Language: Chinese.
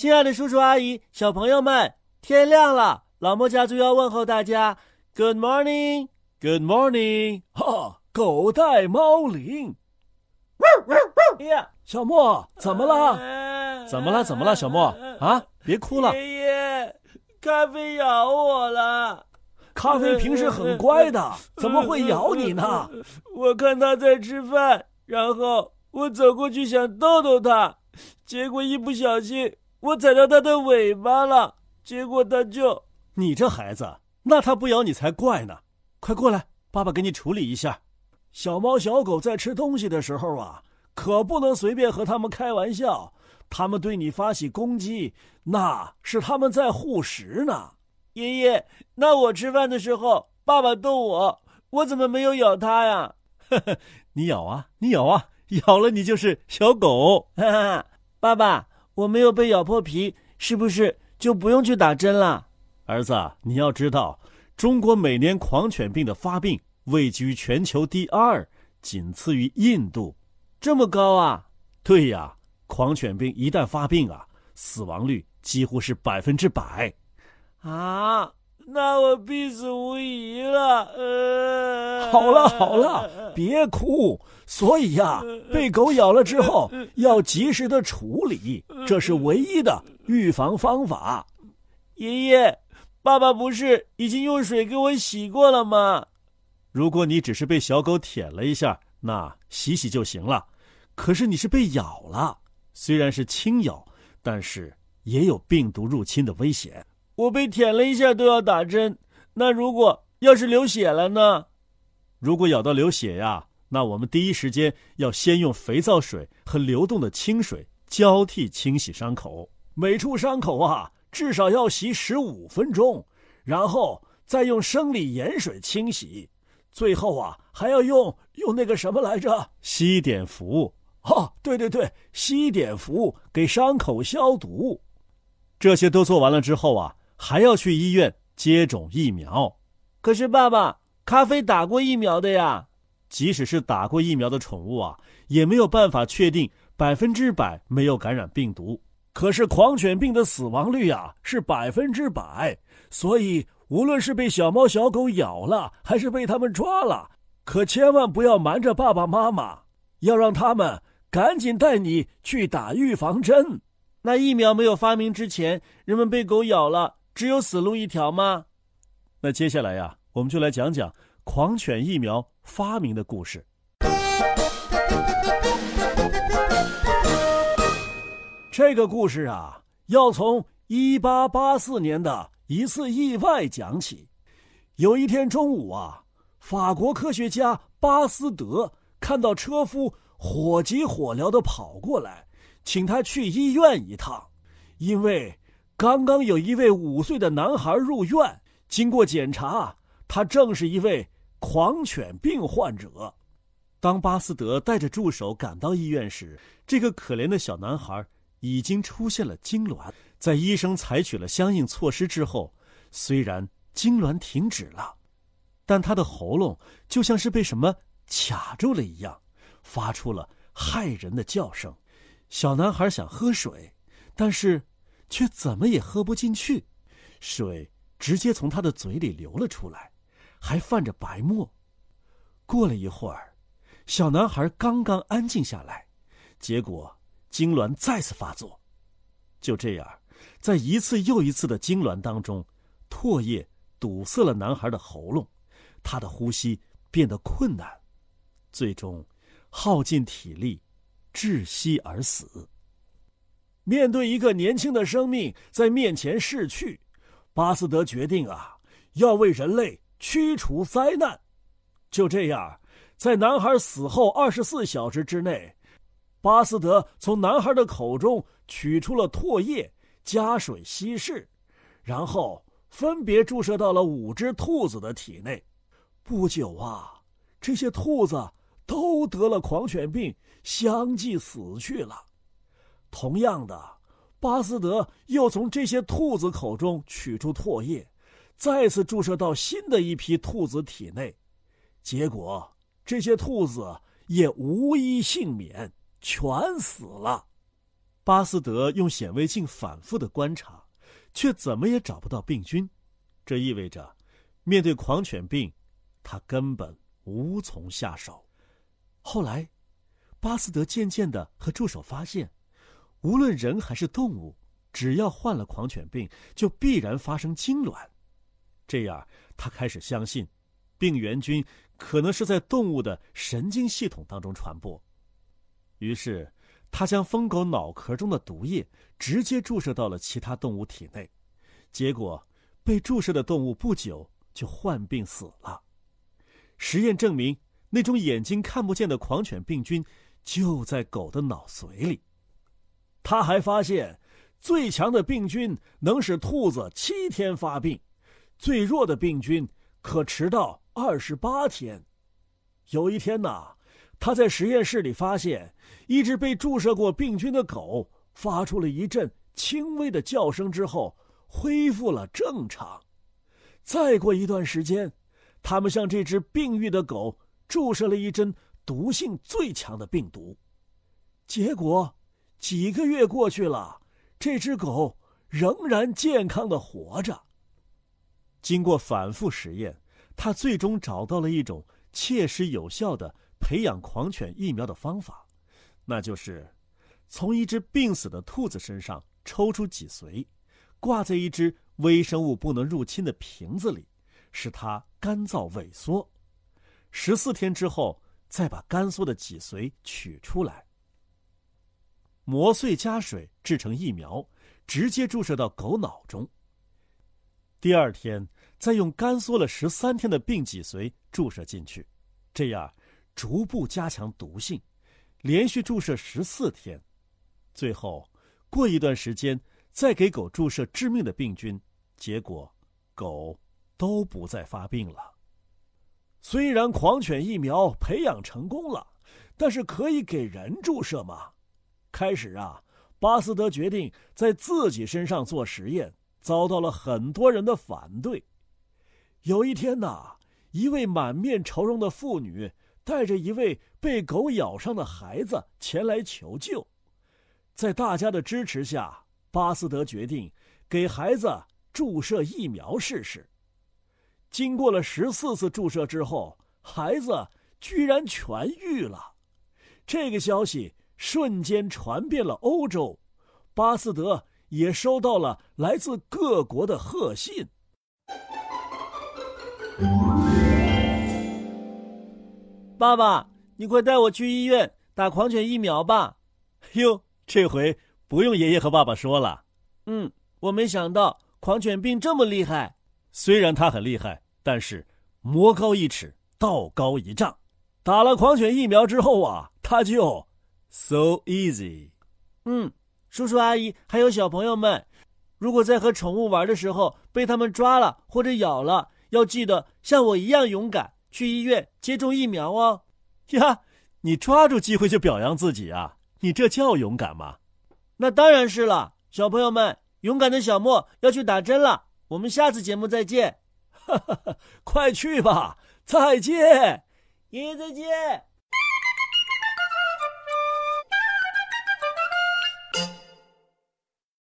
亲爱的叔叔阿姨、小朋友们，天亮了，老莫家族要问候大家，Good morning，Good morning，哈，狗带猫铃。哎呀，小莫，怎么了？怎么了？怎么了？小莫啊，别哭了。爷爷，咖啡咬我了。咖啡平时很乖的，怎么会咬你呢？我看他在吃饭，然后我走过去想逗逗他，结果一不小心我踩到它的尾巴了，结果它就……你这孩子，那它不咬你才怪呢！快过来，爸爸给你处理一下。小猫小狗在吃东西的时候啊，可不能随便和它们开玩笑。它们对你发起攻击，那是他们在护食呢。爷爷，那我吃饭的时候，爸爸逗我，我怎么没有咬它呀？呵呵，你咬啊，你咬啊，咬了你就是小狗。哈哈，爸爸，我没有被咬破皮，是不是就不用去打针了？儿子，你要知道，中国每年狂犬病的发病。位居全球第二，仅次于印度，这么高啊？对呀，狂犬病一旦发病啊，死亡率几乎是百分之百。啊，那我必死无疑了。呃，好了好了，别哭。所以呀，被狗咬了之后要及时的处理，这是唯一的预防方法。爷爷，爸爸不是已经用水给我洗过了吗？如果你只是被小狗舔了一下，那洗洗就行了。可是你是被咬了，虽然是轻咬，但是也有病毒入侵的危险。我被舔了一下都要打针，那如果要是流血了呢？如果咬到流血呀，那我们第一时间要先用肥皂水和流动的清水交替清洗伤口，每处伤口啊至少要洗十五分钟，然后再用生理盐水清洗。最后啊，还要用用那个什么来着？西碘伏。哦，对对对，西碘伏给伤口消毒。这些都做完了之后啊，还要去医院接种疫苗。可是爸爸，咖啡打过疫苗的呀。即使是打过疫苗的宠物啊，也没有办法确定百分之百没有感染病毒。可是狂犬病的死亡率啊是百分之百，所以。无论是被小猫小狗咬了，还是被他们抓了，可千万不要瞒着爸爸妈妈，要让他们赶紧带你去打预防针。那疫苗没有发明之前，人们被狗咬了，只有死路一条吗？那接下来呀，我们就来讲讲狂犬疫苗发明的故事。这个故事啊，要从一八八四年的。一次意外讲起，有一天中午啊，法国科学家巴斯德看到车夫火急火燎的跑过来，请他去医院一趟，因为刚刚有一位五岁的男孩入院，经过检查，他正是一位狂犬病患者。当巴斯德带着助手赶到医院时，这个可怜的小男孩已经出现了痉挛。在医生采取了相应措施之后，虽然痉挛停止了，但他的喉咙就像是被什么卡住了一样，发出了骇人的叫声。小男孩想喝水，但是却怎么也喝不进去，水直接从他的嘴里流了出来，还泛着白沫。过了一会儿，小男孩刚刚安静下来，结果痉挛再次发作。就这样。在一次又一次的痉挛当中，唾液堵塞了男孩的喉咙，他的呼吸变得困难，最终耗尽体力，窒息而死。面对一个年轻的生命在面前逝去，巴斯德决定啊，要为人类驱除灾难。就这样，在男孩死后二十四小时之内，巴斯德从男孩的口中取出了唾液。加水稀释，然后分别注射到了五只兔子的体内。不久啊，这些兔子都得了狂犬病，相继死去了。同样的，巴斯德又从这些兔子口中取出唾液，再次注射到新的一批兔子体内。结果，这些兔子也无一幸免，全死了。巴斯德用显微镜反复的观察，却怎么也找不到病菌。这意味着，面对狂犬病，他根本无从下手。后来，巴斯德渐渐的和助手发现，无论人还是动物，只要患了狂犬病，就必然发生痉挛。这样，他开始相信，病原菌可能是在动物的神经系统当中传播。于是，他将疯狗脑壳中的毒液直接注射到了其他动物体内，结果，被注射的动物不久就患病死了。实验证明，那种眼睛看不见的狂犬病菌就在狗的脑髓里。他还发现，最强的病菌能使兔子七天发病，最弱的病菌可迟到二十八天。有一天呐。他在实验室里发现，一只被注射过病菌的狗发出了一阵轻微的叫声之后，恢复了正常。再过一段时间，他们向这只病愈的狗注射了一针毒性最强的病毒。结果，几个月过去了，这只狗仍然健康的活着。经过反复实验，他最终找到了一种切实有效的。培养狂犬疫苗的方法，那就是从一只病死的兔子身上抽出脊髓，挂在一只微生物不能入侵的瓶子里，使它干燥萎缩。十四天之后，再把干缩的脊髓取出来，磨碎加水制成疫苗，直接注射到狗脑中。第二天，再用干缩了十三天的病脊髓注射进去，这样。逐步加强毒性，连续注射十四天，最后过一段时间再给狗注射致命的病菌，结果狗都不再发病了。虽然狂犬疫苗培养成功了，但是可以给人注射吗？开始啊，巴斯德决定在自己身上做实验，遭到了很多人的反对。有一天呐，一位满面愁容的妇女。带着一位被狗咬伤的孩子前来求救，在大家的支持下，巴斯德决定给孩子注射疫苗试试。经过了十四次注射之后，孩子居然痊愈了。这个消息瞬间传遍了欧洲，巴斯德也收到了来自各国的贺信。爸爸，你快带我去医院打狂犬疫苗吧！哟，这回不用爷爷和爸爸说了。嗯，我没想到狂犬病这么厉害。虽然它很厉害，但是魔高一尺，道高一丈。打了狂犬疫苗之后啊，它就 so easy。嗯，叔叔阿姨还有小朋友们，如果在和宠物玩的时候被他们抓了或者咬了，要记得像我一样勇敢。去医院接种疫苗哦！呀，你抓住机会就表扬自己啊！你这叫勇敢吗？那当然是了，小朋友们，勇敢的小莫要去打针了。我们下次节目再见！哈哈哈，快去吧，再见，爷爷再见。